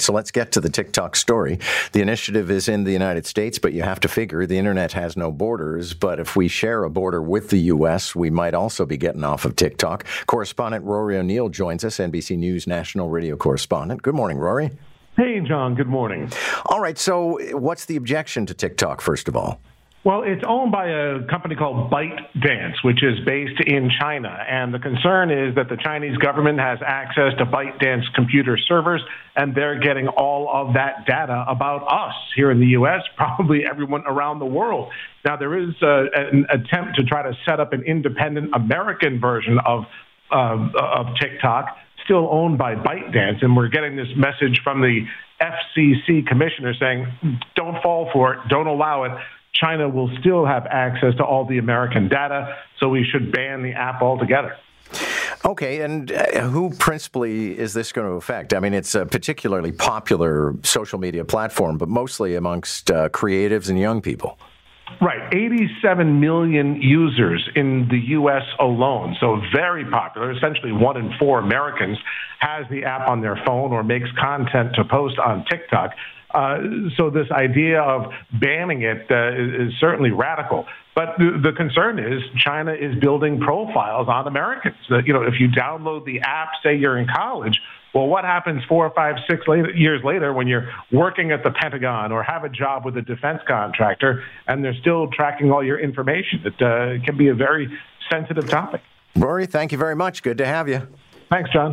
So let's get to the TikTok story. The initiative is in the United States, but you have to figure the internet has no borders. But if we share a border with the U.S., we might also be getting off of TikTok. Correspondent Rory O'Neill joins us, NBC News national radio correspondent. Good morning, Rory. Hey, John. Good morning. All right. So, what's the objection to TikTok, first of all? Well, it's owned by a company called ByteDance, which is based in China. And the concern is that the Chinese government has access to ByteDance computer servers, and they're getting all of that data about us here in the U.S., probably everyone around the world. Now, there is uh, an attempt to try to set up an independent American version of, uh, of TikTok, still owned by ByteDance. And we're getting this message from the FCC commissioner saying, don't fall for it, don't allow it. China will still have access to all the American data, so we should ban the app altogether. Okay, and uh, who principally is this going to affect? I mean, it's a particularly popular social media platform, but mostly amongst uh, creatives and young people. Right, 87 million users in the U.S. alone, so very popular. Essentially, one in four Americans has the app on their phone or makes content to post on TikTok. Uh, so this idea of banning it uh, is, is, certainly radical. But the, the, concern is China is building profiles on Americans. That you know, if you download the app, say you're in college, well, what happens four or five, six later, years later when you're working at the Pentagon or have a job with a defense contractor and they're still tracking all your information? It uh, can be a very sensitive topic. Rory, thank you very much. Good to have you. Thanks, John.